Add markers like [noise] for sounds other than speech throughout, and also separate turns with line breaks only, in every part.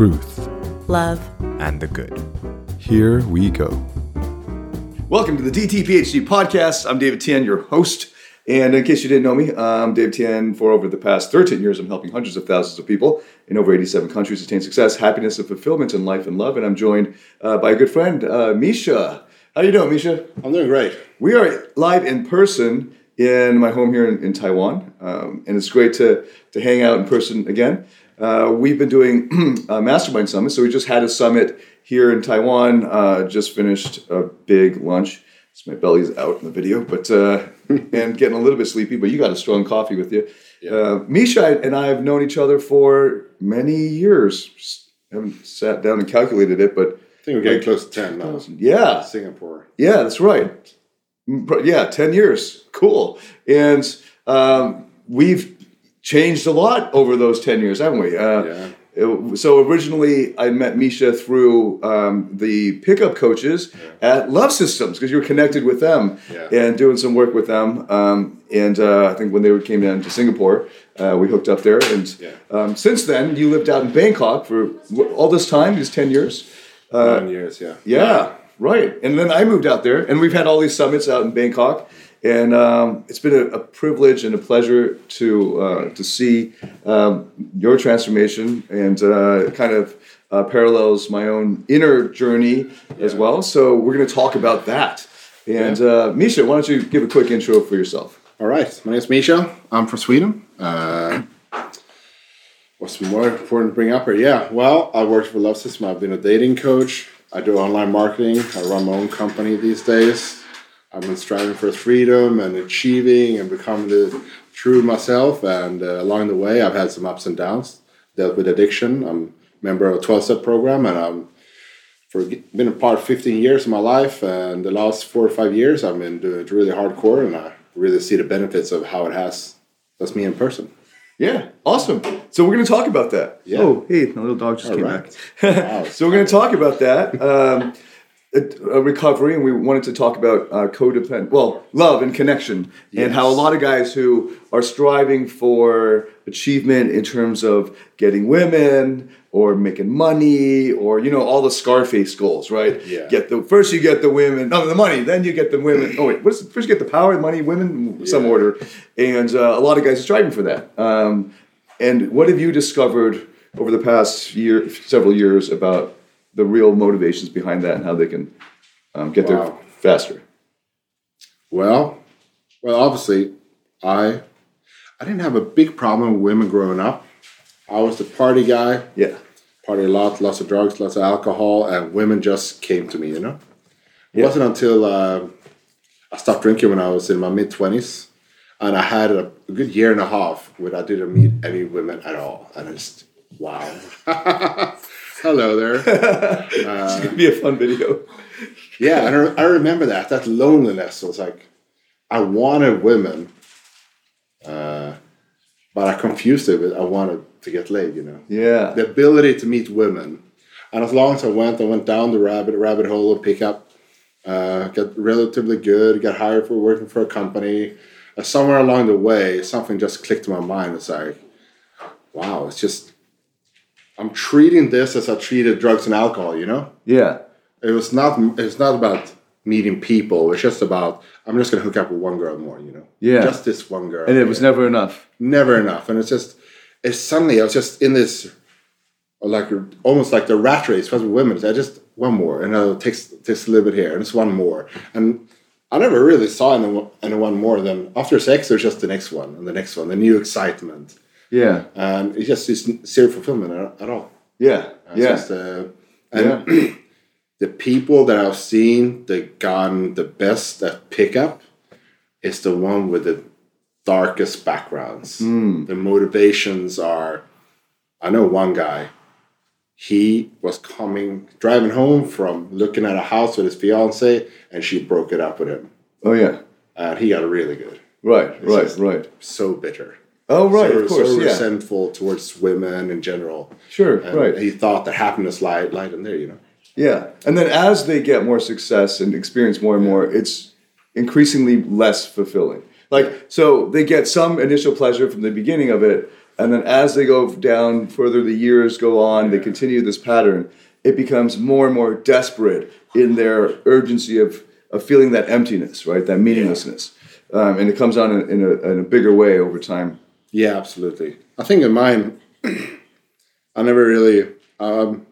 truth,
love,
and the good.
here we go.
Welcome to the DTPHD podcast. I'm David Tian, your host. And in case you didn't know me, I'm Dave Tian. For over the past 13 years, I'm helping hundreds of thousands of people in over 87 countries attain success, happiness, and fulfillment in life and love. And I'm joined uh, by a good friend, uh, Misha. How you doing, Misha?
I'm doing great.
We are live in person in my home here in, in Taiwan, um, and it's great to to hang out in person again. Uh, we've been doing [clears throat] uh, mastermind summits, so we just had a summit here in Taiwan. Uh, just finished a big lunch. So my belly's out in the video, but uh, [laughs] and getting a little bit sleepy. But you got a strong coffee with you. Uh, Misha and I have known each other for many years. Just haven't sat down and calculated it, but
I think we're getting close to 10 now.
yeah,
Singapore.
yeah, that's right. Mm, Yeah, 10 years. Cool. And um, we've changed a lot over those 10 years, haven't we? Uh,
Yeah.
it- so originally, I met Misha through um, the pickup coaches at Love Systems because you were connected with them
Yeah.
and doing some work with them. Um, and uh, I think when they came down to Singapore, uh, we hooked up there. And
Yeah.
um, since then, you lived out in Bangkok for all this time, these 10 years.
Nine years, yeah.
Yeah, right. And then I moved out there, and we've had all these summits out in Bangkok, and um, it's been a, a privilege and a pleasure to uh, to see um, your transformation and uh, kind of uh, parallels my own inner journey as well. So we're going to talk about that. And uh, Misha, why don't you give a quick intro for yourself?
All right. My name is Misha. I'm from Sweden. Uh, what's more important to bring up here? Yeah. Well, I worked for Love System. I've been a dating coach. I do online marketing. I run my own company these days. I've been striving for freedom and achieving and becoming the true myself. And uh, along the way, I've had some ups and downs. Dealt with addiction. I'm a member of a 12 step program and I'm for been a part of 15 years of my life and the last four or five years i've been doing it really hardcore and i really see the benefits of how it has that's me in person
Yeah, awesome. So we're going to talk about that.
Yeah.
Oh, hey, my little dog just
All
came
right.
back.
Wow. [laughs]
so we're going to talk about that. Um, a, recovery, and we wanted to talk about uh, codependent, well, love and connection, and how a lot of guys who are striving for achievement in terms of getting women or making money or you know all the Scarface goals, right?
Yeah.
Get the first you get the women, no, the money, then you get the women. [clears throat] Oh wait, what's first you get the power, the money, women, some
Yeah.
order, and uh, a lot of guys are striving for that. Um, and what have you discovered over the past year, several years about the real motivations behind that and how they can um, get there faster?
well well obviously i i didn't have a big problem with women growing up i was the party guy
Yeah.
party a lot lots of drugs lots of alcohol and women just came to me you know it
Yeah.
wasn't until uh, i stopped drinking when i was in my mid-20s and i had a, a good year and a half where i didn't meet any women at all and i just wow [laughs] hello there [laughs]
it's gonna be a fun video.
yeah and I, I remember that that loneliness was like i wanted women uh, but i confused it with i wanted to get laid you know
Yeah.
the ability to meet women. And as long as I went, I went down the rabbit rabbit hole of pickup. Uh, got relatively good. Got hired for working for a company. Uh, somewhere along the way, something just clicked in my mind. It's like, wow, it's just I'm treating this as I treated drugs and alcohol. You know,
Yeah.
it was not. It's not about meeting people. It's just about I'm just gonna hook up with one girl more. You know,
Yeah.
just this one girl.
And it was never enough.
never enough. And it's just, it's suddenly I was just in this, like almost like the rat race especially with women. I just one more, and it takes takes a little bit here, and it's one more, and I never really saw any anyone more than after sex. There's just the next one and the next one, the new excitement,
Yeah.
and it's just this zero fulfillment at, at all.
Yeah.
Uh, it's
Yeah.
just, uh, and [clears throat] the people that I've seen that gotten the best at pickup is the one with the darkest backgrounds. Hmm. The motivations are. I know one guy. He was coming driving home from looking at a house with his fiance, and she broke it up with him,
Oh yeah.
and he got really good.
Right. Right. Right.
So bitter.
Oh right.
so,
of course.
so
yeah.
resentful towards women in general.
Sure.
And
right.
He thought that happiness lied, lied in there, you know.
Yeah, and then as they get more success and experience more and more, it's increasingly less fulfilling. Like so, they get some initial pleasure from the beginning of it, And then as they go down further, the years go on, they continue this pattern. It becomes more and more desperate in their urgency of, of feeling that emptiness, right? That meaninglessness. Um, and it comes on in, in, a, in a bigger way over time.
Yeah, absolutely. I think in mine, [clears throat] I never really. Um,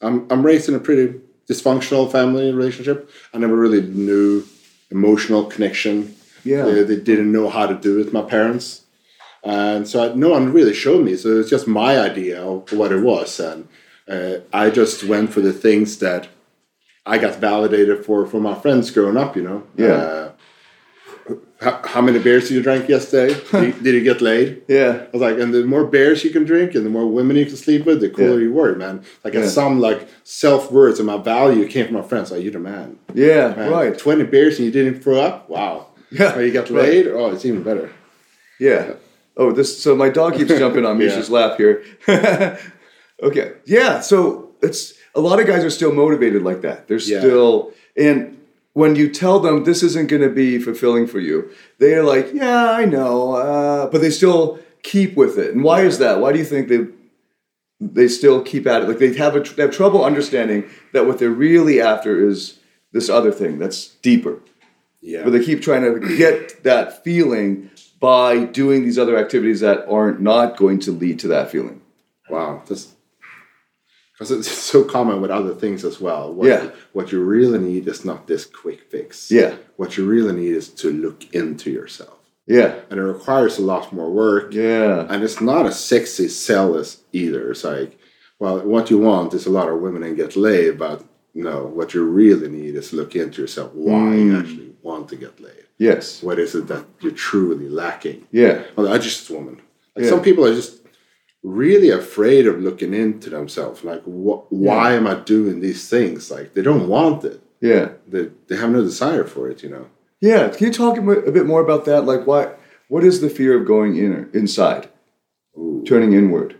I'm I'm raised in a pretty dysfunctional family relationship. I never really knew emotional connection.
Yeah.
They, they didn't know how to do it. My parents, and so I, no one really showed me. So it's just my idea of what it was, and uh, I just went for the things that I got validated for from my friends growing up. You know.
Yeah.
Uh, how, how many beers did you drink yesterday? [laughs] did, you, did you get laid?
Yeah.
I was like, and the more beers you can drink and the more women you can sleep with, the cooler
Yeah.
you were, man. Like,
Yeah.
some like self words and my value came from my friends. Like, you're the man.
Yeah,
man.
right.
Twenty beers and you didn't throw up. Wow. [laughs]
Yeah,
Or you got
right.
laid. Oh, it's even better.
Yeah. Oh, this. So my dog keeps [laughs] jumping on
Yeah.
Misha's lap here. okay. Yeah. So it's a lot of guys are still motivated like that. They're still and when you tell them this isn't going to be fulfilling for you, they're like, "Yeah, I know," uh, but they still keep with it. And why is that? Why do you think they they still keep at it? Like they have a they have trouble understanding that what they're really after is this other thing that's deeper
Yeah.
but they keep trying to get that feeling by doing these other activities that aren't not going to lead to that feeling.
wow. That's because it's [laughs] so common with other things as well. What,
Yeah.
What you really need is not this quick fix.
Yeah.
What you really need is to look into yourself,
Yeah,
and it requires a lot more work.
yeah,
and it's not a sexy sell either. It's like, well, what you want is a lot of women and get laid, but no, what you really need is look into yourself. Why mm. you actually want to get laid?
yes,
What is it that you're truly lacking?
yeah,
Well, I just woman. Like
Yeah.
some people are just really afraid of looking into themselves. Like, wh- why am I doing these things? Like, they don't want it.
yeah,
They, they have no desire for it. You know.
yeah. Can you talk a bit a bit more about that? Like, why? What is the fear of going in inside, turning inward?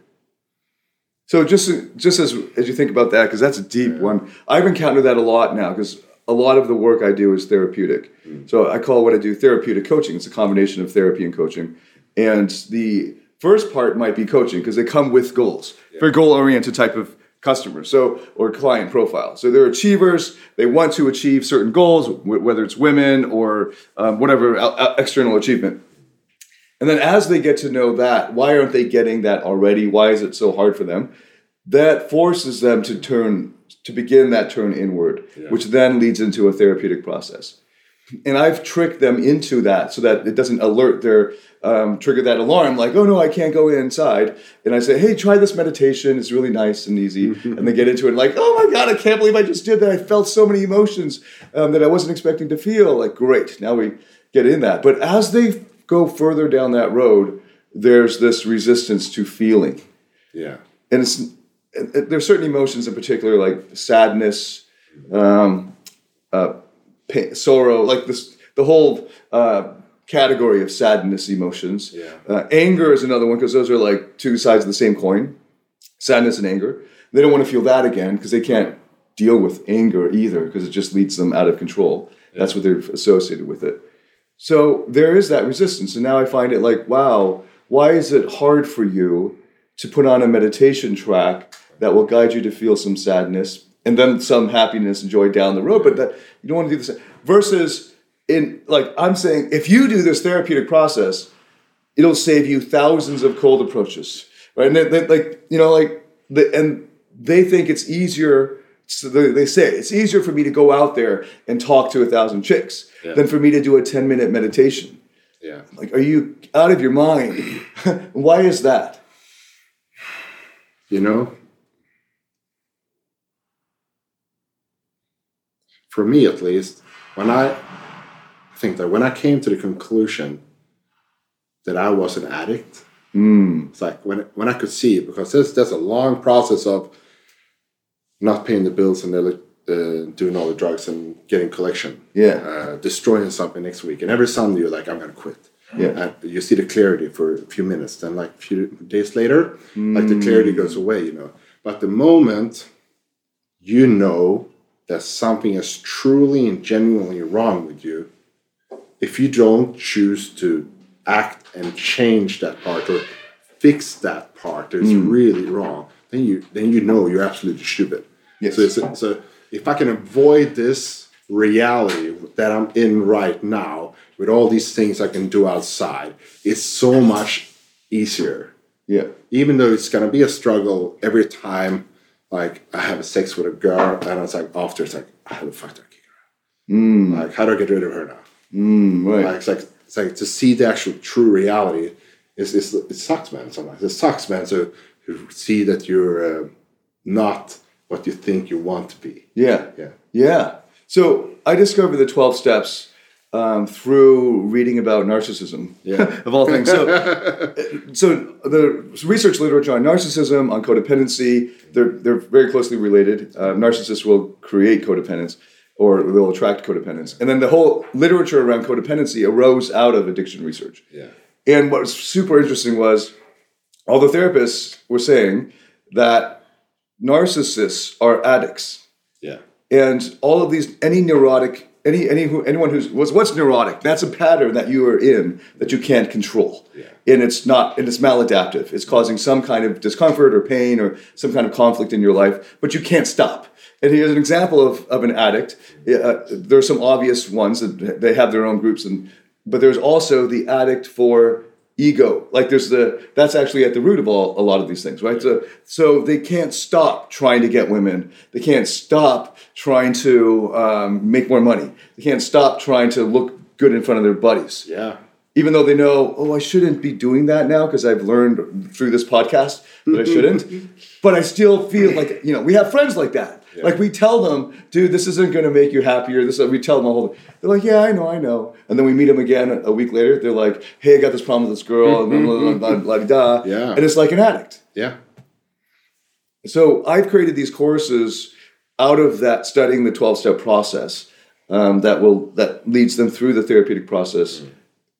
So just just as as you think about that, because that's a deep one. I've encountered that a lot now because a lot of the work I do is therapeutic. Mm. So I call what I do therapeutic coaching. It's a combination of therapy and coaching. And the first part might be coaching because they come with goals, very goal oriented type of customer, so or client profile. So they're achievers. They want to achieve certain goals, wh- whether it's women or um, whatever uh, external achievement. And then as they get to know that, why aren't they getting that already? Why is it so hard for them? That forces them to turn to begin that turn inward, which then leads into a therapeutic process. And I've tricked them into that so that it doesn't alert their um, trigger that alarm, like, oh no, I can't go inside. And I say, hey, try this meditation. It's really nice and easy. and they get into it, like, oh my God, I can't believe I just did that. I felt so many emotions um, that I wasn't expecting to feel. Like, great, now we get in that. But as they go further down that road, there's this resistance to feeling
Yeah.
and it's and there's certain emotions in particular like sadness um, uh, pain, sorrow like this the whole uh, category of sadness emotions
Yeah.
uh, anger is another one because those are like two sides of the same coin sadness and anger they don't want to feel that again because they can't deal with anger either because it just leads them out of control that's what they're associated with it so there is that resistance. And now I find it like, wow, why is it hard for you to put on a meditation track that will guide you to feel some sadness and then some happiness and joy down the road? But that you don't want to do this versus in like I'm saying, if you do this therapeutic process, it'll save you thousands of cold approaches, right? And they, they, like you know, like the, and they think it's easier. So they, they say it's easier for me to go out there and talk to a thousand chicks
Yeah.
than for me to do a ten minute meditation.
Yeah.
Like, are you out of your mind? [laughs] Why is that?
You know, for me at least, when I think that when I came to the conclusion that I was an addict,
Mm,
it's like when when I could see it because there's there's a long process of not paying the bills and uh, doing all the drugs and getting collection,
yeah,
uh, destroying something next week, and every Sunday you're like, I'm gonna quit.
yeah,
And you see the clarity for a few minutes, then like a few days later, like the clarity goes away, you know. But the moment you know that something is truly and genuinely wrong with you, if you don't choose to act and change that part or fix that part that's hmm. really wrong, then you then you know you're absolutely stupid.
Yes.
So, it's, so if I can avoid this reality that I'm in right now with all these things I can do outside, it's so much easier.
Yeah.
Even though it's gonna be a struggle every time, like I have a sex with a girl, and it's like after it's like, how the fuck do I kick her out? Hmm. Like how do I get rid of her now?
Mm, right.
Like, it's like it's like to see the actual true reality. Is is it sucks, man. Sometimes it sucks, man. So to see that you're uh, not what you think you want to be.
Yeah.
Yeah.
Yeah. So I discovered the 12 steps um, through reading about narcissism,
Yeah. [laughs]
of all things. So, [laughs] so the research literature on narcissism, on codependency, they're, they're very closely related. Uh, narcissists will create codependence or they'll attract codependence. And then the whole literature around codependency arose out of addiction research.
Yeah.
And what was super interesting was all the therapists were saying that narcissists are addicts
Yeah.
and all of these any neurotic any any who, anyone who's what's what's neurotic that's a pattern that you are in that you can't control
Yeah.
and it's not and it's maladaptive it's causing some kind of discomfort or pain or some kind of conflict in your life but you can't stop and here's an example of, of an addict. Uh, there are some obvious ones that they have their own groups and but there's also the addict for ego. Like there's the that's actually at the root of all a lot of these things right? So so they can't stop trying to get women. They can't stop trying to um, make more money. They can't stop trying to look good in front of their buddies.
Yeah.
even though they know oh i shouldn't be doing that now because i've learned through this podcast that i [laughs] shouldn't. But i still feel like you know we have friends like that like we tell them dude this isn't going to make you happier this we tell them a whole they're like yeah i know i know and then we meet them again a week later they're like hey i got this problem with this girl and blah, blah, blah, blah, blah, blah.
Yeah.
and it's like an addict
Yeah.
so I've created these courses out of that studying the twelve step process um, that will that leads them through the therapeutic process.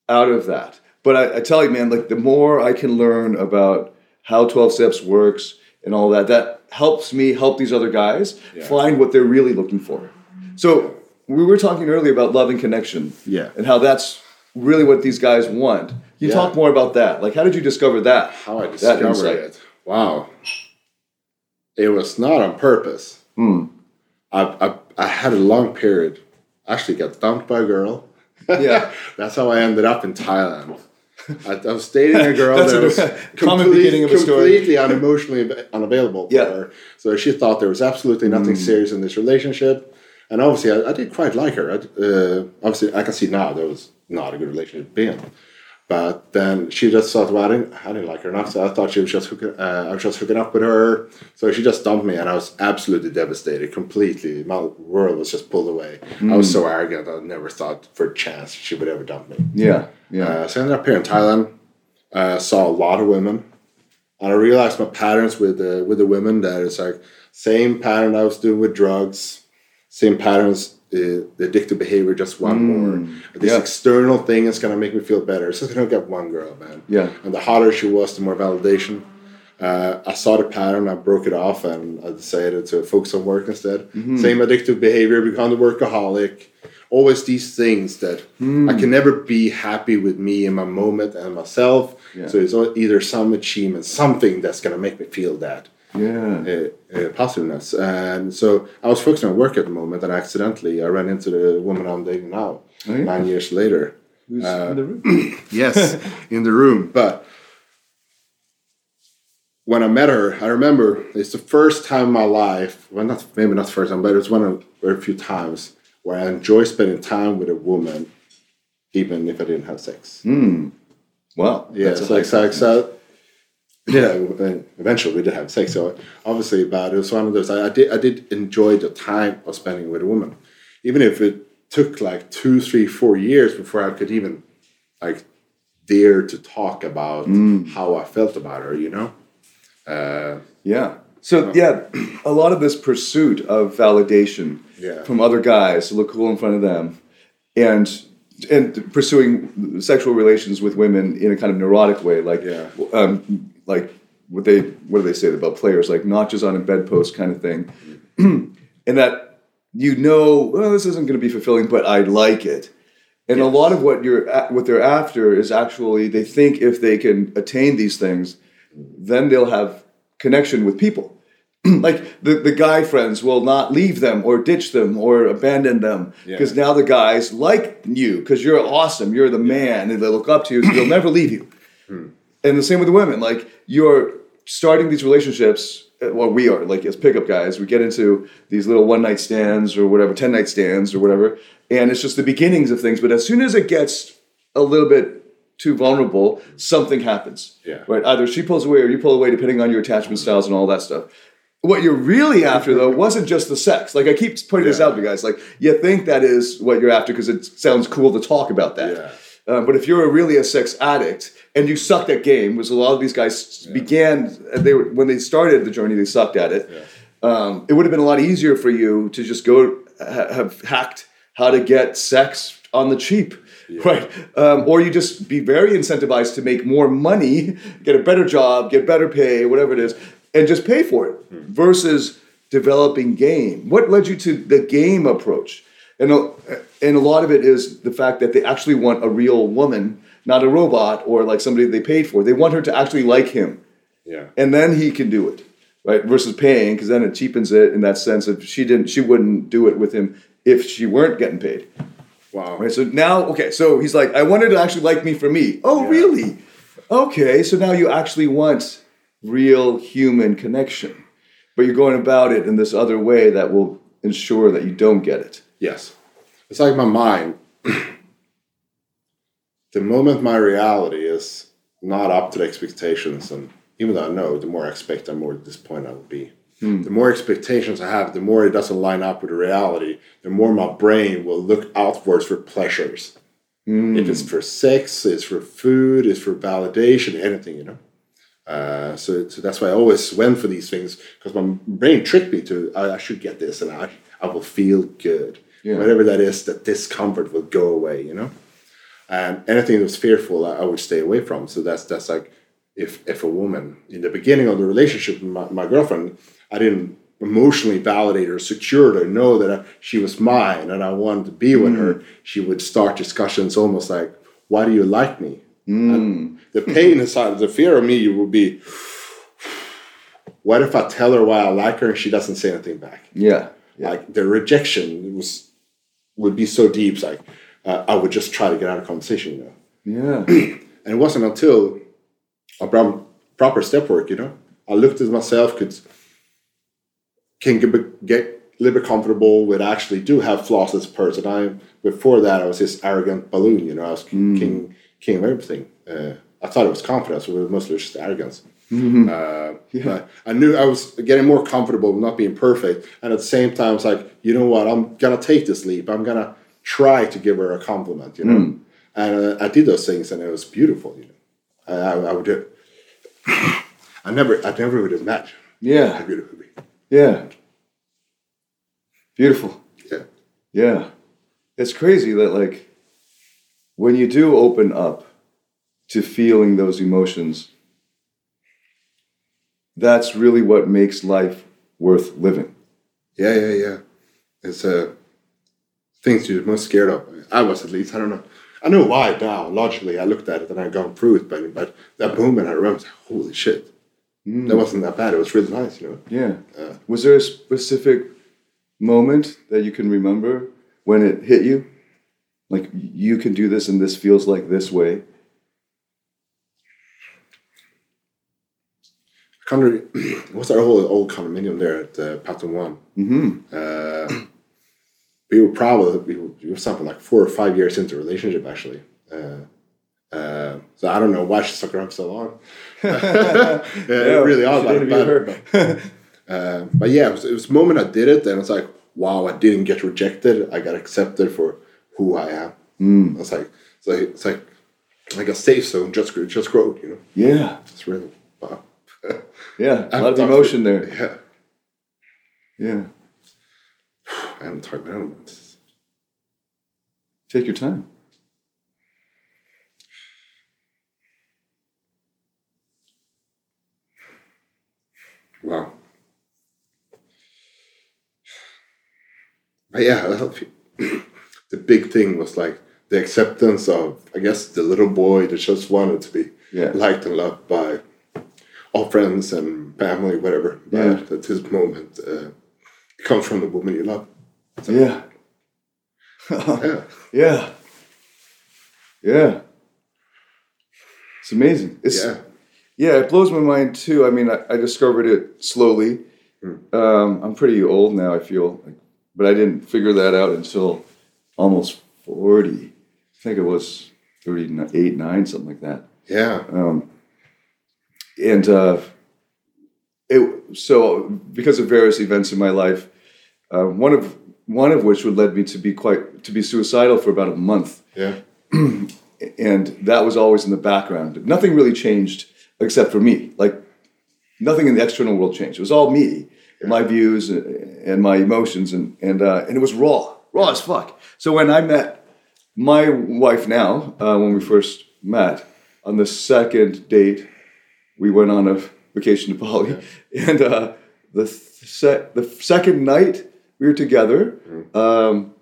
Out of that, but I, I tell you, man, like the more I can learn about how twelve steps works and all that, that helps me help these other guys find what they're really looking for. So we were talking earlier about love and connection,
Yeah.
and how that's really what these guys want. Can you
Yeah.
talk more about that? Like, how did you discover that?
How I discovered it. Wow. It was not on purpose.
Hmm.
I, I I had a long period. Actually, got dumped by a girl.
Yeah. [laughs]
That's how I ended up in Thailand. I, I was dating a girl [laughs] that was [laughs] complete-
beginning of a story.
completely unemotionally unavailable for
Yeah. Mm.
her. So she thought there was absolutely nothing serious in this relationship. And obviously, I, I did quite like her. I, uh, obviously, I can see now there was not a good relationship being. But then she just thought, well, I didn't, I didn't like her enough. So I thought she was just hooking, uh, I was just hooking up with her. So she just dumped me, and I was absolutely devastated. Completely, my world was just pulled away. I was so arrogant. I never thought for a chance she would ever dump me.
Yeah, yeah.
Uh, so I ended up here in Thailand. Uh, saw a lot of women, and I realized my patterns with the with the women. That it's like same pattern I was doing with drugs, same patterns. Uh, the addictive behavior, just one more. This
yeah.
external thing is gonna make me feel better. So I don't get one girl, man.
Yeah.
And the hotter she was, the more validation. Uh, I saw the pattern, I broke it off, and I decided to focus on work instead.
Mm-hmm.
Same addictive behavior, become the workaholic. Always these things that
Mm.
I can never be happy with me in my moment and myself.
Yeah.
So it's either some achievement, something that's gonna make me feel that
Yeah.
uh, uh, positiveness. And so I was focusing on work at the moment, and accidentally I ran into the woman I'm dating now,
Oh, yeah?
nine years later.
Who's
Uh,
in the room? [coughs]
Yes, in the room. But when I met her, I remember it's the first time in my life. Well, not maybe not the first time, but it was one of very few times where I enjoy spending time with a woman, even if I didn't have sex.
Wow.
Yeah,
That's
so, like, so, so we did have, uh, eventually we did have sex. So obviously, but it was one of those. I, I did I did enjoy the time of spending with a woman, even if it took like two, three, four years before I could even like dare to talk about
Mm.
how I felt about her. You know. Uh,
Yeah. So yeah, a lot of this pursuit of validation
Yeah.
from other guys to look cool in front of them, and and pursuing sexual relations with women in a kind of neurotic way, like
Yeah.
um, like what they what do they say about players, like notches on a bedpost kind of thing, [clears throat] and that you know, well, this isn't going to be fulfilling, but I like it. And a lot of what you're what they're after is actually they think if they can attain these things, then they'll have connection with people. [clears throat] like the, the guy friends will not leave them or ditch them or abandon them because now the guys like you because you're awesome, you're the man, and they look up to you, so they'll never leave you. Hmm. And the same with the women. Like you're starting these relationships. uh, Well, we are like as pickup guys. We get into these little one night stands or whatever, ten night stands or whatever, and it's just the beginnings of things. But as soon as it gets a little bit too vulnerable, something happens.
Yeah.
Right. Either she pulls away or you pull away, depending on your attachment styles and all that stuff. What you're really after, though, wasn't just the sex. Like I keep putting this out to you guys. Like you think that is what you're after because it sounds cool to talk about that.
Yeah.
Uh, but if you're really a sex addict and you sucked at game, which a lot of these guys began, they were, when they started the journey, they sucked at it. Um, it would have been a lot easier for you to just go ha- have hacked how to get sex on the cheap, right? Um, or you just be very incentivized to make more money, get a better job, get better pay, whatever it is, and just pay for it versus developing game. What led you to the game approach? And a, and a lot of it is the fact that they actually want a real woman, not a robot or like somebody they paid for. They want her to actually like him
Yeah.
and then he can do it right versus paying because then it cheapens it in that sense of she didn't she wouldn't do it with him if she weren't getting paid
Wow.
right so now okay so he's like i wanted to actually like me for me oh really okay so now you actually want real human connection but you're going about it in this other way that will ensure that you don't get it
Yes. It's like my mind. [clears throat] the moment my reality is not up to the expectations, and even though I know, the more I expect, the more disappointed I will be. The more expectations I have, the more it doesn't line up with the reality, the more my brain will look outwards for pleasures. If it's for sex, it's for food, it's for validation, anything, you know. Uh, so, so that's why I always went for these things because my brain tricked me to I, I should get this and I, I will feel good.
Yeah.
Whatever that is, that discomfort will go away, you know. And anything that was fearful, I, I would stay away from. So that's that's like if if a woman in the beginning of the relationship with my, my girlfriend, I didn't emotionally validate or secure her, know that I, she was mine and I wanted to be with her, mm. she would start discussions almost like, "Why do you like me?" Mm. And the pain inside, the fear of me you would be, what if I tell her why I like her and she doesn't say anything back?
yeah yeah
Like the rejection was would be so deep. Like uh, I would just try to get out of conversation, you know.
yeah [clears throat]
And it wasn't until a pro- proper step work, you know. I looked at myself, could can get, get a little bit comfortable with actually do have flaws as a person. I before that I was this arrogant balloon, you know. I was king king of everything. Uh, I thought it was confidence, but it was mostly just arrogance. Uh, but I knew I was getting more comfortable with not being perfect, and at the same time, it's like you know what? I'm gonna take this leap. I'm gonna try to give her a compliment, you know. And uh, I did those things, and it was beautiful, you know. I, I, would do. I never, I never would have imagined
yeah
how good it would be.
yeah beautiful
Yeah,
Yeah. It's crazy that like when you do open up to feeling those emotions, that's really what makes life worth living.
yeah, yeah, yeah. It's uh, things you're most scared of. I was at least. I don't know. I know why now. Logically, I looked at it and I gone through it, but but that moment I remember, like, holy shit, that wasn't that bad. It was really nice, you know.
Yeah. Was there a specific moment that you can remember when it hit you? Like you can do this and this feels like this way.
Connery, [clears throat] what's our whole old condominium there at uh, Patton One?
Mm-hmm.
Uh, we were probably we were, we were something like four or five years into a relationship actually. Uh, uh, so I don't know why she stuck around so long. [laughs] yeah, really odd.
should
But, but, uh, but yeah, it was, it was the moment I did it, and it's like, wow, I didn't get rejected. I got accepted for who I am. Mm. It's like it's like it's like like a safe zone just grew- just growed. You know,
yeah.
it's really wow.
Yeah. [laughs] A
I
lot of emotion there.
Yeah,
Yeah.
I haven't talked about it.
Take your time.
Wow. But yeah, [clears throat] the big thing was like the acceptance of, I guess, the little boy that just wanted to be
Yeah.
liked and loved by all friends and family, whatever. But
Yeah.
at this moment, uh, it comes from the woman you love.
Yeah.
Yeah. [laughs]
Yeah. Yeah. It's amazing. It's
Yeah.
yeah, it blows my mind too. I mean, I, I discovered it slowly. Um, I'm pretty old now, I feel, like, but I didn't figure that out until almost 40. I think it was 38, 9, something like that.
Yeah.
Um, and uh, it so because of various events in my life, uh, one of one of which would led me to be quite to be suicidal for about a month,
Yeah. [clears throat]
and that was always in the background. Nothing really changed except for me. Like nothing in the external world changed. It was all me, my views and, and my emotions, and and uh, and it was raw, raw as fuck. So when I met my wife now, uh, when we first met, on the second date, we went on a vacation to Bali, [laughs] and uh, the se- the second night we were together, um,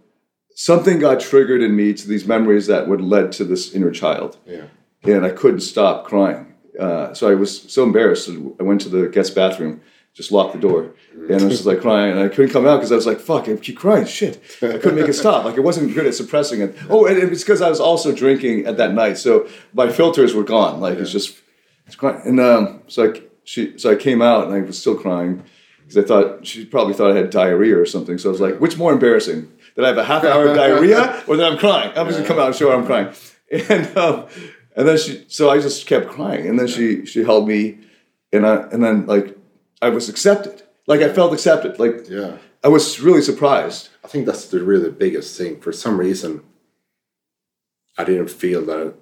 something got triggered in me to these memories that would led to this inner child
Yeah.
and I couldn't stop crying. Uh, so I was so embarrassed. I went to the guest bathroom, just locked the door, and I was just like crying, and I couldn't come out because I was like, "Fuck, I keep crying, shit." I couldn't make it stop. Like it wasn't good at suppressing it. Oh, and it's because I was also drinking at that night, so my filters were gone. Like it's just, it's crying. And um, so I she so I came out and I was still crying because I thought she probably thought I had diarrhea or something. So I was like, "Which more embarrassing?" That I have a half hour of [laughs] diarrhea, or that I'm crying. I'm just gonna come out and show her I'm crying. [laughs] And um, and then she, so I just kept crying, and then she she held me, and I and then like I was accepted, like I felt accepted, like
Yeah.
I was really surprised.
I think that's the really biggest thing. For some reason, I didn't feel that.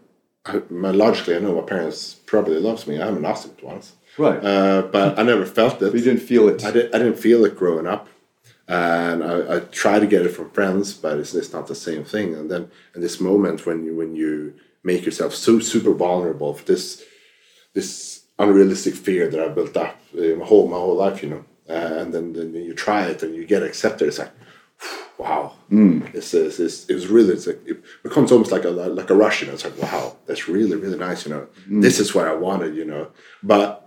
I, my, logically, I know my parents probably loves me. I haven't asked them once,
Right,
uh, but I never felt it. [laughs]
you didn't feel it.
I, did, I didn't feel it growing up. And I, I tried to get it from friends, but it's, it's not the same thing. And then in this moment when you when you make yourself so super vulnerable for this this unrealistic fear that I built up uh, my whole my whole life, you know, uh, and then, then you try it and you get accepted. It's like, wow, this is this it was really it's like, it becomes almost like a like a rush. You know, it's like wow, that's really really nice. You know, this is what I wanted. You know, but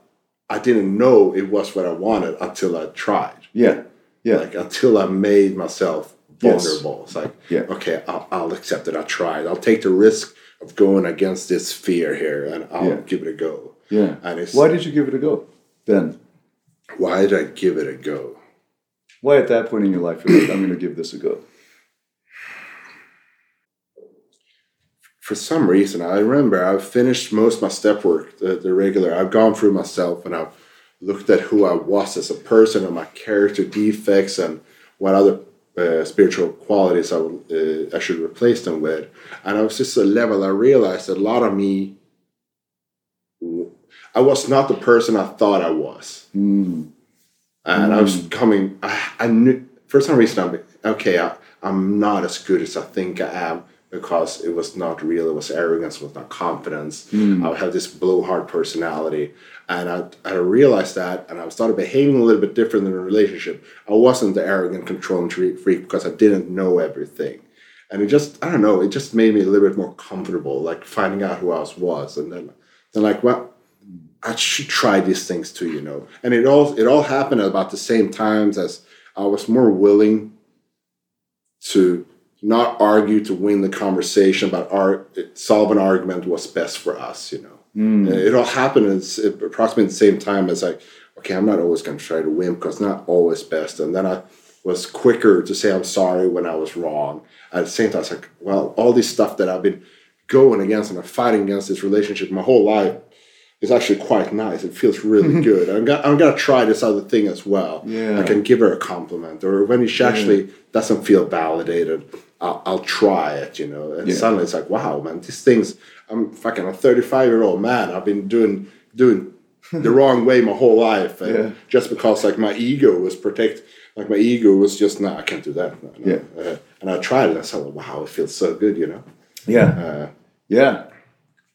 I didn't know it was what I wanted until I tried
yeah, yeah,
like until I made myself
Yes.
vulnerable. It's like,
Yeah.
okay, I'll, I'll accept it. I tried. I'll take the risk of going against this fear here, and I'll
Yeah.
give it a go.
yeah.
And it's
Why did you give it a go then?
why did I give it a go?
Why at that point in your life you're like, I'm going to give this a go?
For some reason, I remember I've finished most of my step work, the, the regular. I've gone through myself and I've looked at who I was as a person and my character defects and what other uh, spiritual qualities I would uh, I should replace them with. And I was just a level I realized that a lot of me, I was not the person I thought I was.
Mm.
And I was coming, I, I knew, for some reason, I'm okay, I, I'm not as good as I think I am because it was not real, it was arrogance, it was not confidence. Hmm. I have this blowhard personality. And I, I realized that and I started behaving a little bit different in a relationship. I wasn't the arrogant, controlling freak because I didn't know everything. And it just, I don't know, it just made me a little bit more comfortable, like finding out who I was. was. And then, then like, well, I should try these things too, you know. And it all it all happened at about the same times as I was more willing to not argue to win the conversation, but solve an argument what's best for us, you know. And It all happened at approximately the same time as like, okay, I'm not always going to try to win because it's not always best. And then I was quicker to say I'm sorry when I was wrong. At the same time, it's like, well, all this stuff that I've been going against and I'm fighting against this relationship my whole life is actually quite nice. It feels really [laughs] good. I'm gonna, I'm gonna try this other thing as well.
Yeah.
I can give her a compliment, or when she actually doesn't feel validated, I'll, I'll try it. You know, and
Yeah.
suddenly it's like, wow, man, these things. I'm fucking a 35 year old man. I've been doing doing [laughs] the wrong way my whole life, and
Yeah.
just because like my ego was protect, like my ego was just, nah, I can't do that. No, no.
Yeah.
Uh, and I tried it, and I said, wow, it feels so good. You know.
Yeah.
Uh,
Yeah.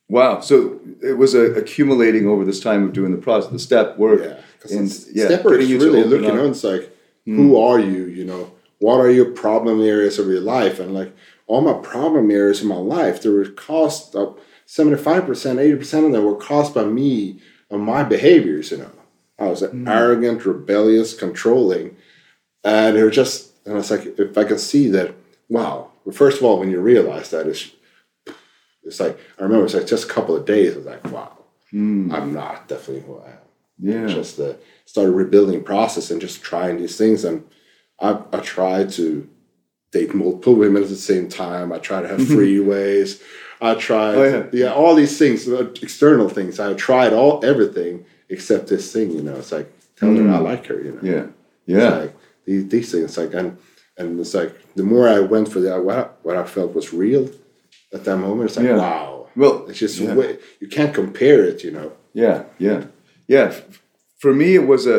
Wow. So it was a, accumulating over this time of doing the process, the step work.
Yeah,
And yeah,
stepper is
you to
really looking on. It's like, who are you? You know, what are your problem areas of your life? And like all my problem areas in my life, they were caused uh, of seventy five percent, eighty percent of them were caused by me and my behaviors. You know, I was
Hmm.
arrogant, rebellious, controlling, and it was just. And it's like if I can see that. Wow. Well, first of all, when you realize that, it's it's like I remember it's like just a couple of days. I was like, wow, mm. I'm not definitely who I am.
Yeah.
Just the started rebuilding process and just trying these things. And I I tried to date multiple women at the same time. I try to have freeways. I tried,
Oh, yeah.
yeah. all these things, uh, external things. I tried all everything except this thing. You know, it's like tell her I like her. You know,
Yeah.
It's
Yeah.
like these, these things. Like and and it's like the more I went for that, what I, what I felt was real at that moment. It's like
Yeah.
wow.
Well,
It's just
yeah.
way, you can't compare it. You know.
Yeah, yeah, yeah. For me, it was a,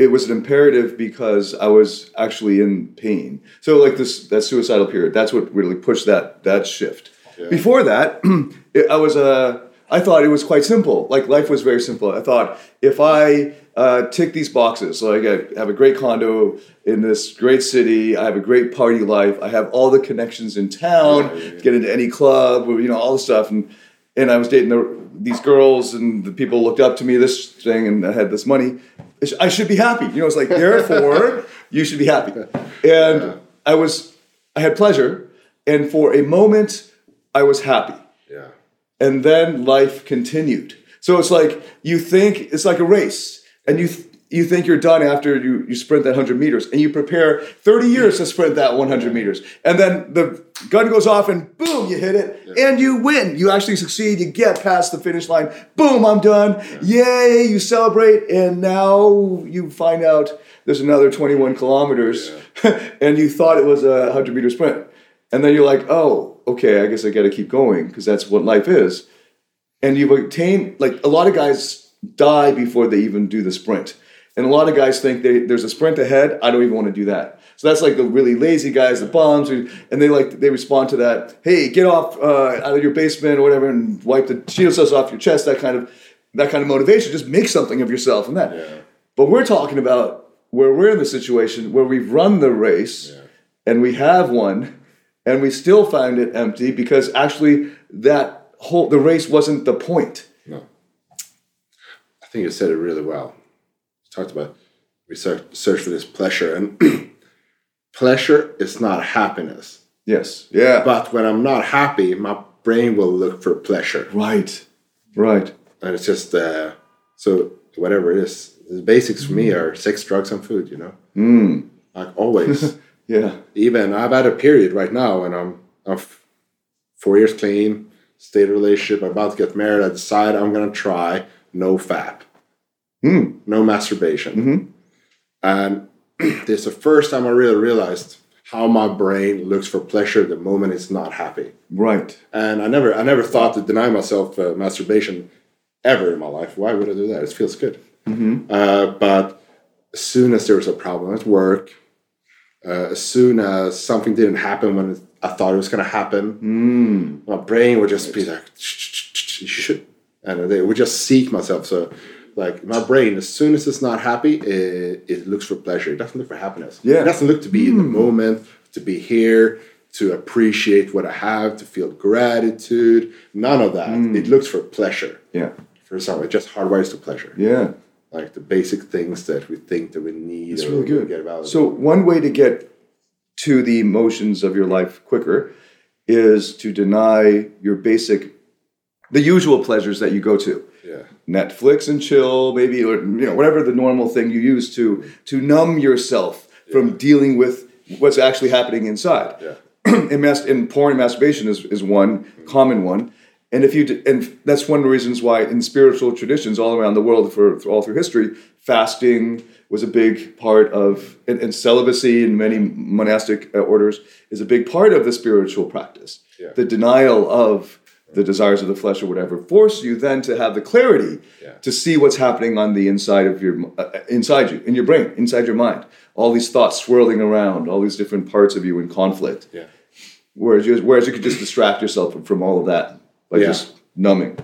it was an imperative because I was actually in pain. So like this, that suicidal period. That's what really pushed that that shift. Before that, [clears throat] it, I was Uh, I thought it was quite simple. Like life was very simple. I thought if I uh, tick these boxes, like I have a great condo in this great city, I have a great party life, I have all the connections in town,
Yeah, yeah, yeah.
get into any club, you know, all the stuff, and and I was dating the, these girls, and the people looked up to me, this thing, and I had this money. I should be happy. You know, it's like therefore [laughs] you should be happy, and I was, I had pleasure, and for a moment I was happy
Yeah.
and then life continued. So it's like you think it's like a race, and you th- you think you're done after you, you sprint that 100 meters, and you prepare 30 years to sprint that 100 meters, and then the gun goes off, and boom, you hit it, and you win. You actually succeed. You get past the finish line. Boom, I'm done. Yay! You celebrate, and now you find out there's another 21 kilometers, [laughs] and you thought it was a 100 meter sprint, and then you're like, oh, okay, I guess I got to keep going because that's what life is and you've attained like a lot of guys die before they even do the sprint and a lot of guys think they, there's a sprint ahead i don't even want to do that so that's like the really lazy guys the bums who, and they like they respond to that hey get off uh, out of your basement or whatever and wipe the shield cells off your chest that kind of that kind of motivation just make something of yourself and that
Yeah.
but we're talking about where we're in the situation where we've run the race and we have won and we still find it empty because actually that whole the race wasn't the point
No. I think you said it really well. You talked about we search, search for this pleasure, and [clears throat] pleasure is not happiness.
yes yeah
But when I'm not happy, my brain will look for pleasure,
right right
and it's just uh, so whatever it is. The basics for me are sex, drugs, and food. You know,
mm.
like always. [laughs]
yeah
Even I've had a period right now, and I'm I'm four years clean, state relationship, I'm about to get married. I decide I'm gonna try no fap.
mm.
no masturbation.
Mhm.
And [clears throat] this is the first time I really realized how my brain looks for pleasure the moment it's not happy.
right
And I never, I never thought to deny myself uh, masturbation ever in my life. Why would I do that? It feels good. Uh, but as soon as there was a problem at work, uh, as soon as something didn't happen when it, I thought it was going to happen,
mm.
my brain would just be like, you should, and it would just seek myself. So, like my brain, as soon as it's not happy, it, it looks for pleasure. It doesn't look for happiness.
Yeah.
It doesn't look to be in the hmm. moment, to be here, to appreciate what I have, to feel gratitude. None of that. Hmm. It looks for pleasure.
yeah
For some, it just hardwires to pleasure.
yeah
Like the basic things that we think that we need.
It's really good.
Get validated.
So one way to get to the emotions of your life quicker is to deny your basic, the usual pleasures that you go to.
yeah.
Netflix and chill, maybe, or you know, whatever the normal thing you use to to numb yourself from dealing with what's actually happening inside.
Yeah. [clears throat]
and, mas- and porn and masturbation is, is one common one. And if you d- and that's one of the reasons why in spiritual traditions all around the world for, for all through history, fasting was a big part of and, and celibacy in many monastic uh, orders is a big part of the spiritual practice.
Yeah.
The denial of the desires of the flesh or whatever force you then to have the clarity
Yeah.
to see what's happening on the inside of your uh, inside you in your brain inside your mind all these thoughts swirling around all these different parts of you in conflict
Yeah.
Whereas you, whereas you could just distract yourself from, from all of that by
Yeah.
just numbing.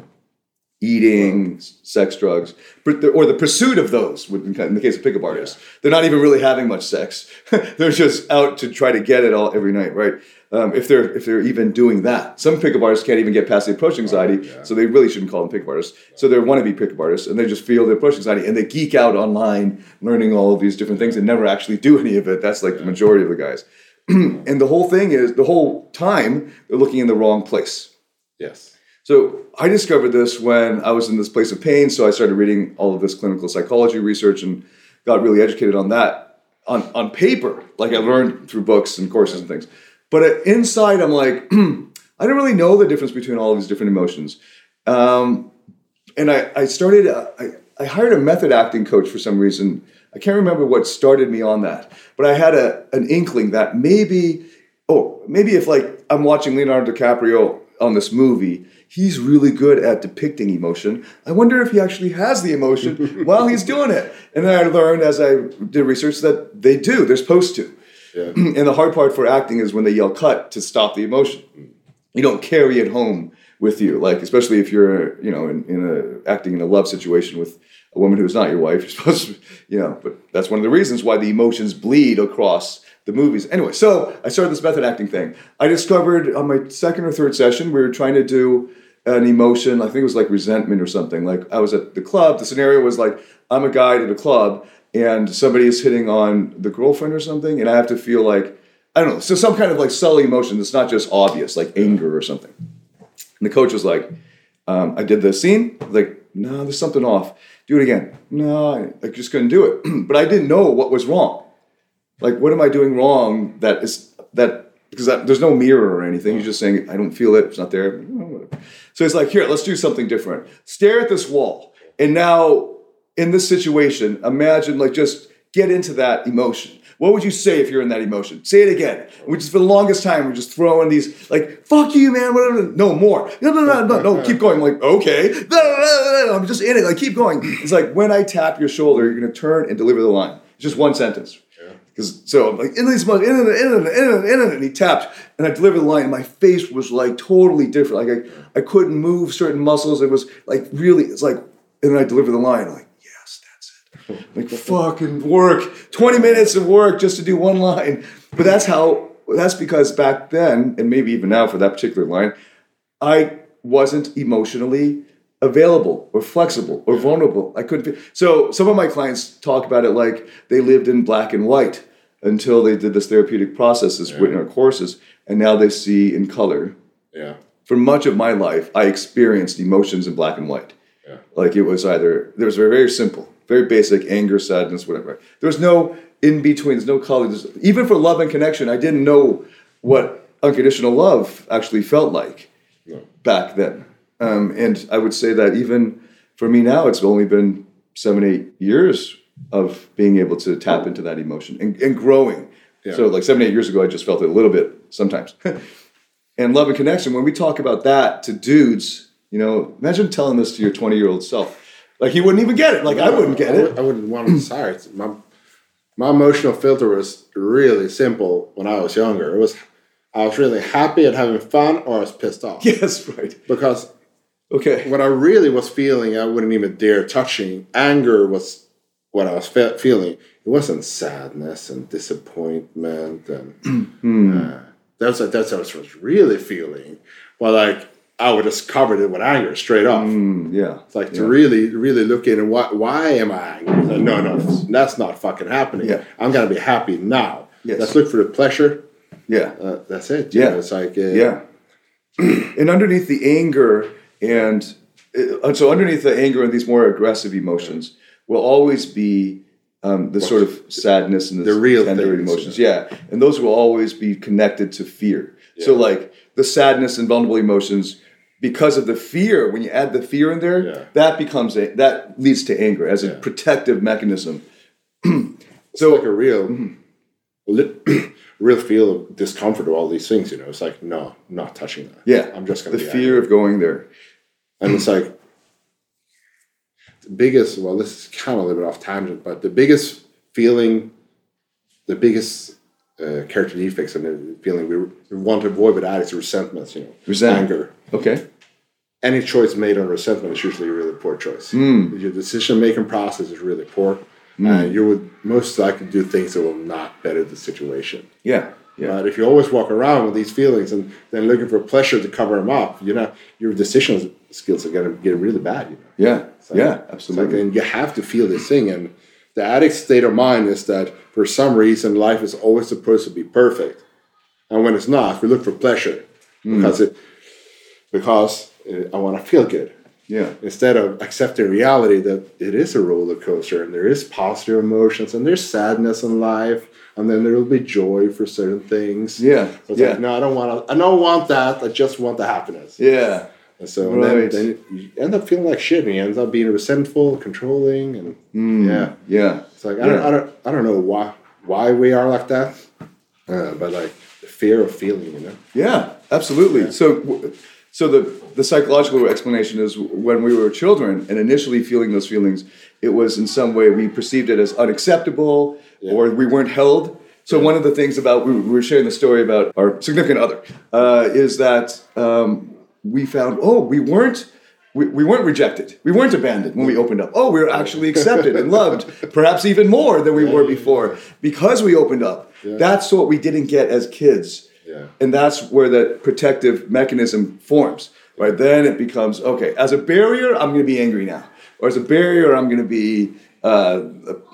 Eating, sex, drugs, or the pursuit of those. would- In the case of pickup artists, they're not even really having much sex. [laughs] they're just out to try to get it all every night, right? Um, if they're if they're even doing that, some pickup artists can't even get past the approach anxiety,
yeah.
so they really shouldn't call them pickup artists. So they're wannabe pickup artists, and they just feel the approach anxiety, and they geek out online, learning all of these different things, and never actually do any of it. That's like the majority of the guys. [clears throat] and the whole thing is the whole time they're looking in the wrong place.
Yes.
So I discovered this when I was in this place of pain. So I started reading all of this clinical psychology research and got really educated on that on, on paper. Like I learned through books and courses and things. But uh, inside, I'm like, [clears throat] I don't really know the difference between all of these different emotions. Um, and I, I started, uh, I, I hired a method acting coach for some reason. I can't remember what started me on that, but I had a, an inkling that maybe, oh, maybe if like I'm watching Leonardo DiCaprio on this movie, he's really good at depicting emotion. I wonder if he actually has the emotion [laughs] while he's doing it. And then I learned as I did research that they do, they're supposed to.
Yeah. [clears throat]
And the hard part for acting is when they yell cut to stop the emotion. You don't carry it home with you, like especially if you're, you know, in, in a acting in a love situation with a woman who's not your wife. You're supposed to, you know, but that's one of the reasons why the emotions bleed across the movies. Anyway, so I started this method acting thing. I discovered on my second or third session we were trying to do an emotion. I think it was like resentment or something. Like I was at the club. The scenario was like I'm a guy at a club and somebody is hitting on the girlfriend or something, and I have to feel like I don't know. So some kind of like subtle emotion that's not just obvious, like anger or something. And the coach was like, um, I did the scene. Like, no, there's something off. Do it again. No, I just couldn't do it. [clears throat] but I didn't know what was wrong. Like, what am I doing wrong? That is that because there's no mirror or anything. You're just saying, I don't feel it. It's not there. So it's like, here, let's do something different. Stare at this wall, and now in this situation, imagine like just get into that emotion. What would you say if you're in that emotion? Say it again. We just for the longest time we're just throwing these like "fuck you, man." Whatever. No more. No, no, no, no, no. Keep going. I'm like okay. I'm just in it. Like keep going. It's like when I tap your shoulder, you're gonna turn and deliver the line. It's just one sentence. Because so I'm like in this much, in it, in it, in it, in it, and he tapped, and I delivered the line. And my face was like totally different. Like I, I couldn't move certain muscles. It was like really. It's like, and then I delivered the line. like yes, that's it. [laughs] Like fucking work, twenty minutes of work just to do one line. But that's how. That's because back then, and maybe even now for that particular line, I wasn't emotionally available or flexible or vulnerable. I couldn't. Be, so some of my clients talk about it like they lived in black and white until they did this therapeutic processes in our courses, and now they see in color.
Yeah.
For much of my life, I experienced emotions in black and white.
Yeah.
Like it was either there was very very simple, very basic anger, sadness, whatever. There was no in between. There's no color. There's, even for love and connection, I didn't know what unconditional love actually felt like
No.
back then. Um, and I would say that even for me now, it's only been seven, eight years of being able to tap into that emotion and, and growing.
Yeah.
So, like seven, eight years ago, I just felt it a little bit sometimes. [laughs] and love and connection, when we talk about that to dudes, you know, imagine telling this to your 20 year old self. Like, he wouldn't even get it. Like, I wouldn't get
I,
it.
I wouldn't want to it. My, my emotional filter was really simple when I was younger. It was I was really happy and having fun, or I was pissed off. [laughs]
Yes, right.
Because
Okay.
what I really was feeling, I wouldn't even dare touching. Anger was what I was fe- feeling. It wasn't sadness and disappointment and [clears throat] uh, that's what that's what I was really feeling. Well, like I would just covered it with anger straight off.
Mm, yeah.
It's like to really, really look in and why, why am I angry? Like, no, no, that's not fucking happening.
Yeah.
I'm gonna be happy now.
Yes.
Let's look for the pleasure.
Yeah.
Uh, that's it.
Yeah.
Know, it's like uh,
Yeah. [clears throat] and underneath the anger and uh, so underneath the anger and these more aggressive emotions will always be um, the sort of sadness and
The real
tender
things,
emotions. Yeah. And those will always be connected to fear. So like the sadness and vulnerable emotions because of the fear, when you add the fear in there,
Yeah.
that becomes a that leads to anger as a protective mechanism. [clears throat]
It's like a real, li- [clears throat] real feel of discomfort of all these things. You know, it's like no, not touching that.
Yeah.
I'm just gonna
the fear of going there.
And it's like the biggest, well, this is kind of a little bit off tangent, but the biggest feeling, the biggest uh, character defects and the feeling we, we want to avoid with that is resentment, you know,
Resentment.
anger.
Okay.
any choice made on resentment is usually a really poor choice. Your decision making process is really poor. And you would most likely do things that will not better the situation.
Yeah. Yeah.
But if you always walk around with these feelings and then looking for pleasure to cover them up, you know, your decision skills are going to get really bad. You know?
Yeah.
So-
yeah.
so
Absolutely.
then you have to feel this thing. And the addict's state of mind is that for some reason life is always supposed to be perfect. And when it's not, we look for pleasure mm. because it because uh, I want to feel good.
Yeah.
Instead of accepting reality that it is a roller coaster and there is positive emotions and there's sadness in life and then there will be joy for certain things.
Yeah,
So it's
yeah.
like, no, I don't want to. I don't want that. I just want the happiness.
Yeah.
And so
Right.
then, then you end up feeling like shit, and you end up being resentful, controlling, and yeah,
Yeah.
it's like I don't, I don't, I don't know why why we are like that, uh, but like the fear of feeling, you know.
Yeah, absolutely. So, w- so the the psychological explanation is when we were children and initially feeling those feelings, it was in some way we perceived it as unacceptable or we weren't held. So one of the things about we we were sharing the story about our significant other uh, is that um, we found oh we weren't. We, we weren't rejected. We weren't abandoned when we opened up. Oh, we were actually accepted and loved, perhaps even more than we were before, because we opened up. That's what we didn't get as kids.
Yeah.
And that's where that protective mechanism forms, right? Then it becomes okay. As a barrier, I'm going to be angry now, or as a barrier, I'm going to be, uh,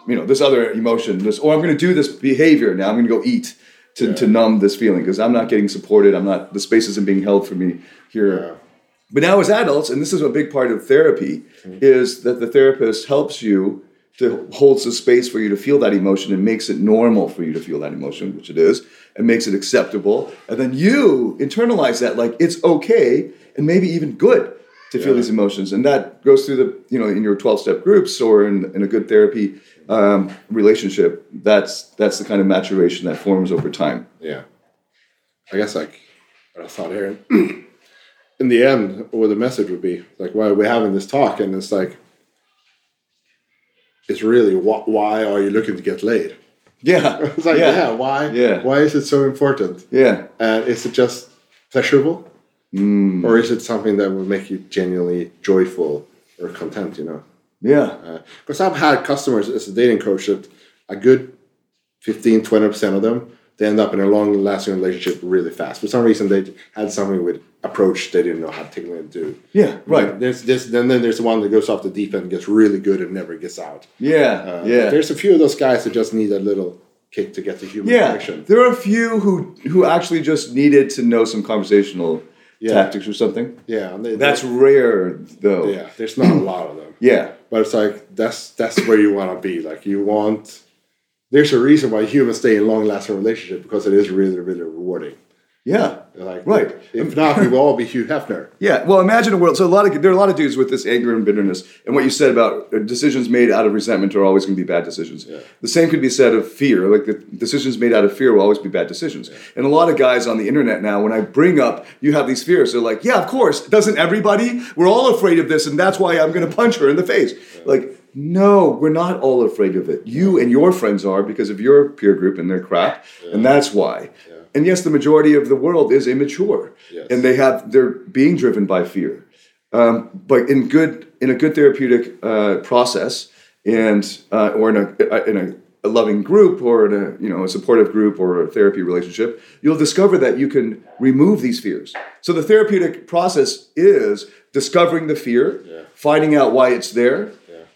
you know, this other emotion, this, or I'm going to do this behavior now. I'm going to go eat to, to numb this feeling because I'm not getting supported. I'm not. The space isn't being held for me here.
Yeah.
But now, as adults, and this is a big part of therapy, is that the therapist helps you to holds the space for you to feel that emotion and makes it normal for you to feel that emotion, which it is, and makes it acceptable. And then you internalize that like it's okay and maybe even good to feel these emotions. And that goes through the, you know, in your 12 step groups or in, in a good therapy um, relationship. That's that's the kind of maturation that forms over time.
Yeah. I guess like what I thought here. [clears throat] In the end, what the message would be like, why are we having this talk? And it's like, it's really wh- why are you looking to get laid?
Yeah. [laughs]
It's like, yeah, why?
Yeah.
Why is it so important?
Yeah.
And is it just pleasurable, mm. or is it something that will make you genuinely joyful or content? You know.
Yeah.
Uh, because I've had customers as a dating coach that a good 15, 20% of them, they end up in a long lasting relationship really fast. For some reason, they had something with approach they didn't know how to technically do.
Yeah. Right.
There's this, then, then there's the one that goes off the deep end, gets really good, and never gets out.
Yeah.
Uh,
yeah.
There's a few of those guys that just need a little kick to get the human
Yeah,
connection.
there are a few who who actually just needed to know some conversational
Yeah.
tactics or something.
Yeah. They,
That's rare, though.
yeah. There's not a lot of them.
Yeah.
But it's like that's that's where you want to be. Like you want. There's a reason why humans stay in long lasting relationship because it is really really rewarding.
Yeah.
Like
Right.
If not, we will all be Hugh Hefner. [laughs]
Yeah. Well, imagine a world. So a lot of there are a lot of dudes with this anger and bitterness, and what you said about uh, decisions made out of resentment are always going to be bad decisions. Yeah. The same could be said of fear. Like the decisions made out of fear will always be bad decisions. And a lot of guys on the internet now, when I bring up you have these fears, they're like, "Yeah, of course. Doesn't everybody? We're all afraid of this, and that's why I'm going to punch her in the face." Like. No, we're not all afraid of it. You and your friends are because of your peer group and their crap, and that's why. And yes, the majority of the world is immature,
Yes.
and they have they're being driven by fear. Um, but in good in a good therapeutic uh, process, and uh, or in a in a, a loving group, or in a you know a supportive group or a therapy relationship, you'll discover that you can remove these fears. So the therapeutic process is discovering the fear, finding out why it's there,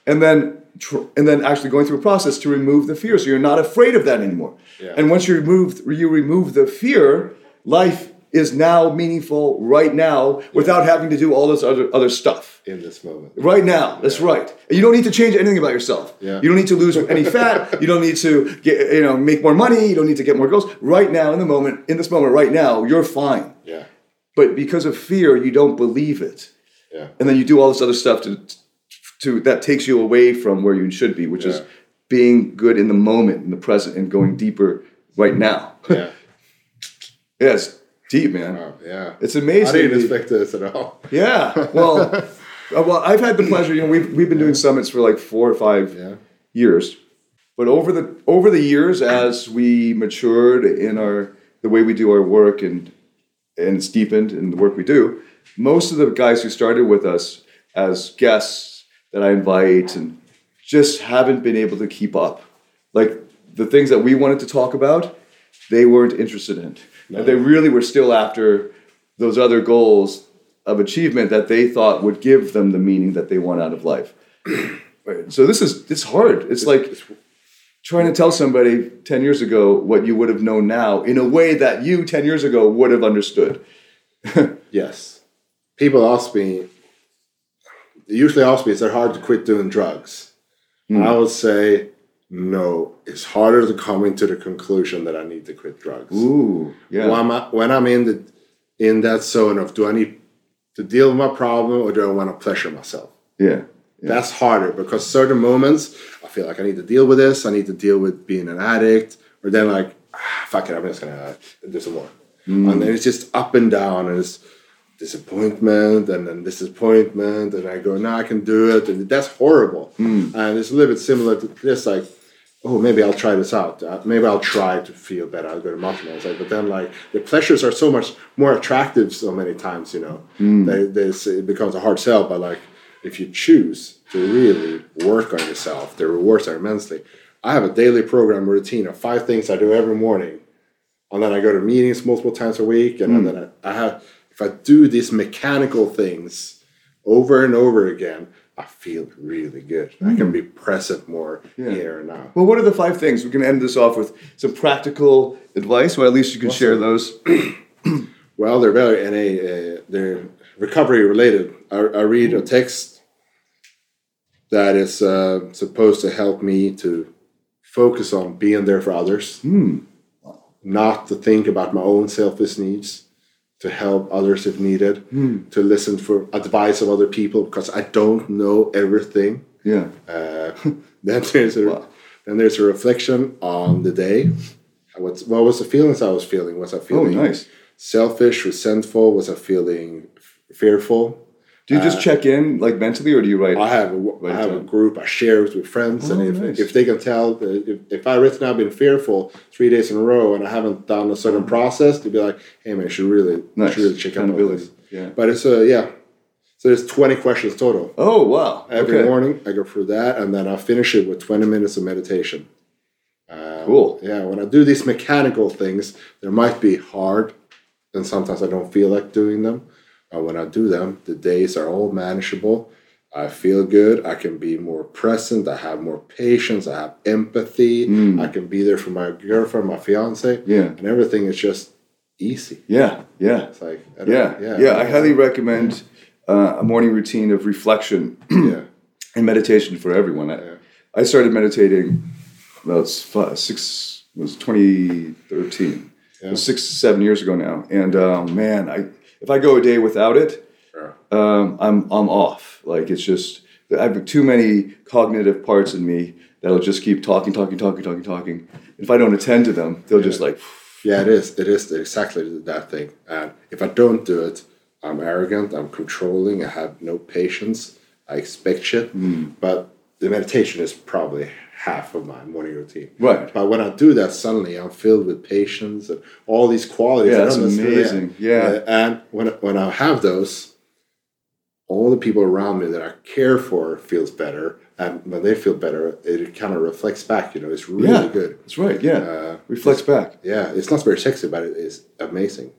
and then tr- and then actually going through a process to remove the fear, so you're not afraid of that anymore.
Yeah.
And once you remove you remove the fear, life is now meaningful right now without having to do all this other other stuff.
in this moment.
Right now, that's right. And you don't need to change anything about yourself.
Yeah.
You don't need to lose any fat. [laughs] You don't need to get you know make more money. You don't need to get more girls. Right now, in the moment, in this moment, right now, you're fine.
Yeah.
But because of fear, you don't believe it,
Yeah.
and then you do all this other stuff to to that takes you away from where you should be, which is being good in the moment, in the present, and going deeper right now. [laughs]
Yeah. [laughs]
yeah, it's deep, man.
Oh, yeah.
It's amazing.
I
didn't
expect this at all.
Yeah. Well, [laughs] uh, well, I've had the pleasure. You know, we've we've been doing summits for like four or five
Yeah.
years, but over the over the years, as we matured in our the way we do our work and and it's deepened in the work we do, most of the guys who started with us as guests that I invite and just haven't been able to keep up. Like the things that we wanted to talk about, they weren't interested in. and They really were still after those other goals of achievement that they thought would give them the meaning that they want out of life. [clears throat] Right. So this is it's hard. It's like trying to tell somebody 10 years ago what you would have known now in a way that you 10 years ago would have understood. [laughs]
Yes. People ask me, usually ask me, is it hard to quit doing drugs? And I would say, no, it's harder to come into the conclusion that I need to quit drugs.
Ooh, yeah.
When, I'm, when I'm in, the, in that zone of do I need to deal with my problem or do I want to pleasure myself?
Yeah.
That's harder because certain moments I feel like I need to deal with this. I need to deal with being an addict, or then like, ah, fuck it, I'm just gonna do some more. And then it's just up and down, and it's disappointment and then disappointment, and I go, no, I can do it, and that's horrible. Hmm. And it's a little bit similar to this, like, oh, maybe I'll try this out. Uh, maybe I'll try to feel better. I'll go to Mountain like, but then like the pleasures are so much more attractive so many times, you know. Hmm. They, this it becomes a hard sell, but like if you choose to really work on yourself, the rewards are immensely. I have a daily program routine of five things I do every morning, and then I go to meetings multiple times a week, and hmm. then I, I have if I do these mechanical things over and over again, I feel really good. I can be present more here and now.
Well, what are the five things? We can end this off with some practical advice, or at least you can share those. [clears throat]
Well, they're very NA, uh, they're recovery related. I, I read a text that is uh, supposed to help me to focus on being there for others, not to think about my own selfish needs, to help others if needed, to listen for advice of other people because I don't know everything.
Yeah.
Uh, [laughs] then there's a then there's a reflection on the day. What's, what was the feelings I was feeling? Was I feeling
Oh,
feeling
nice.
selfish, resentful? Was I feeling f- fearful?
Do you just check in like mentally, or do you write?
I have a, I have a group. I share it with friends, and
Oh,
if,
nice.
if they can tell, if, if I written I've been fearful three days in a row and I haven't done a certain process, they'd be like, "Hey man, you should really,
Mm. Nice.
should really check out this."
Yeah.
But it's a yeah. So there's 20 questions total.
Oh wow.
Every
okay.
morning I go through that, and then I finish it with 20 minutes of meditation. Um,
Cool.
Yeah, when I do these mechanical things, they might be hard, and sometimes I don't feel like doing them. When I do them, the days are all manageable. I feel good. I can be more present. I have more patience. I have empathy. I can be there for my girlfriend, my fiance.
Yeah.
And everything is just easy.
Yeah. Yeah.
It's like,
Yeah.
yeah.
Yeah. I highly recommend uh, a morning routine of reflection [clears throat]
yeah.
and meditation for everyone. I, I started meditating. Well, it's five, six. It was 2013. It was six, seven years ago now. And um, man, I if I go a day without it,
Yeah.
um, I'm I'm off. Like it's just I have too many cognitive parts in me that'll just keep talking, talking, talking, talking, talking. If I don't attend to them, they'll just like
Yeah, it is. It is exactly that thing. And if I don't do it, I'm arrogant. I'm controlling. I have no patience. I expect shit.
Hmm.
But the meditation is probably half of my morning routine.
Right.
But when I do that, suddenly I'm filled with patience and all these qualities.
Yeah, that's amazing. Yeah.
Uh, and when when I have those, all the people around me that I care for feels better. And when they feel better, it kind of reflects back. You know, it's really
yeah,
good.
That's right. Yeah,
Uh,
reflects back.
Yeah, it's not very sexy, but it is amazing.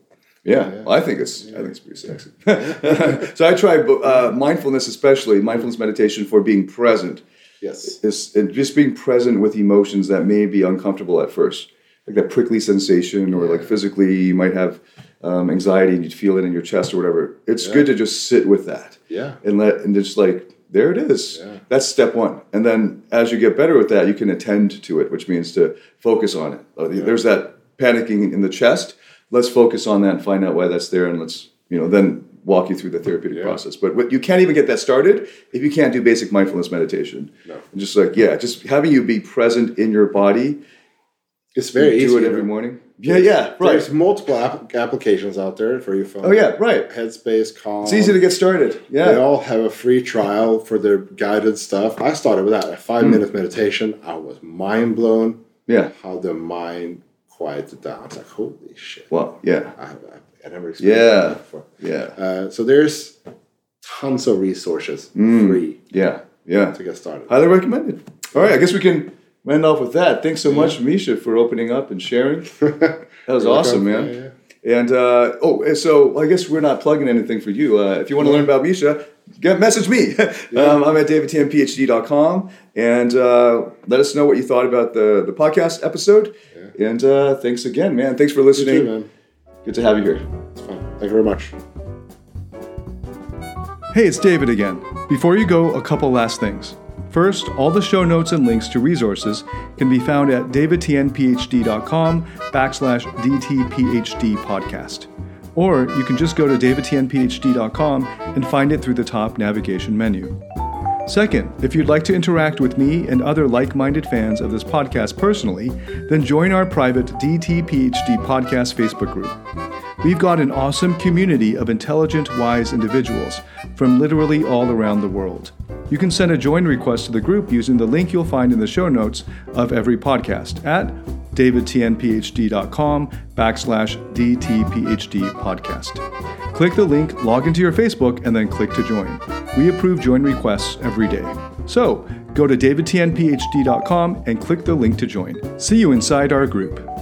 Yeah, Well, I think it's I think it's pretty sexy. [laughs] so I try uh, mindfulness, especially mindfulness meditation for being present.
Yes.
Is and just being present with emotions that may be uncomfortable at first, like that prickly sensation, or like physically you might have um, anxiety and you feel it in your chest or whatever. It's good to just sit with that.
Yeah.
and let and just like there it is.
Yeah.
That's step one. And then as you get better with that, you can attend to it, which means to focus on it. Uh, There's that panicking in the chest. Let's focus on that and find out why that's there, and let's you know then walk you through the therapeutic process. But what, you can't even get that started if you can't do basic mindfulness meditation.
No.
And just like yeah, just having you be present in your body.
It's very
do
easy.
it every morning. Yeah, yeah, right.
There's multiple app- applications out there for your phone.
Oh yeah, right.
Headspace, Calm.
It's easy to get started. Yeah, they
all have a free trial for their guided stuff. I started with that. A five
Hmm.
minute meditation. I was mind blown
yeah.
how the mind quieted down. It's like, holy shit.
Well, yeah.
I I never experienced
Yeah.
that before.
Yeah.
Uh, so there's tons of resources free
Yeah. Yeah.
to get started.
Highly recommended. All right, I guess we can end off with that. Thanks so much, Misha, for opening up and sharing. [laughs] That was awesome, man.
Yeah, yeah.
And uh, oh, and so I guess we're not plugging anything for you. Uh, if you want to learn about Misha, get message me. [laughs] um, I'm at davidtianphd.com and uh, let us know what you thought about the the podcast episode. And uh, thanks again, man. Thanks for listening.
too, man.
Good to have you here.
It's fun. Thank you very much.
Hey, it's David again. Before you go, a couple last things. First, all the show notes and links to resources can be found at davidtianphd.com backslash dtphd podcast. Or you can just go to davidtianphd.com and find it through the top navigation menu. Second, if you'd like to interact with me and other like minded fans of this podcast personally, then join our private DTPHD podcast Facebook group. We've got an awesome community of intelligent, wise individuals from literally all around the world. You can send a join request to the group using the link you'll find in the show notes of every podcast at davidtianphd.com backslash dtphd podcast. Click the link, log into your Facebook, and then click to join. We approve join requests every day. So go to davidtianphd.com and click the link to join. See you inside our group.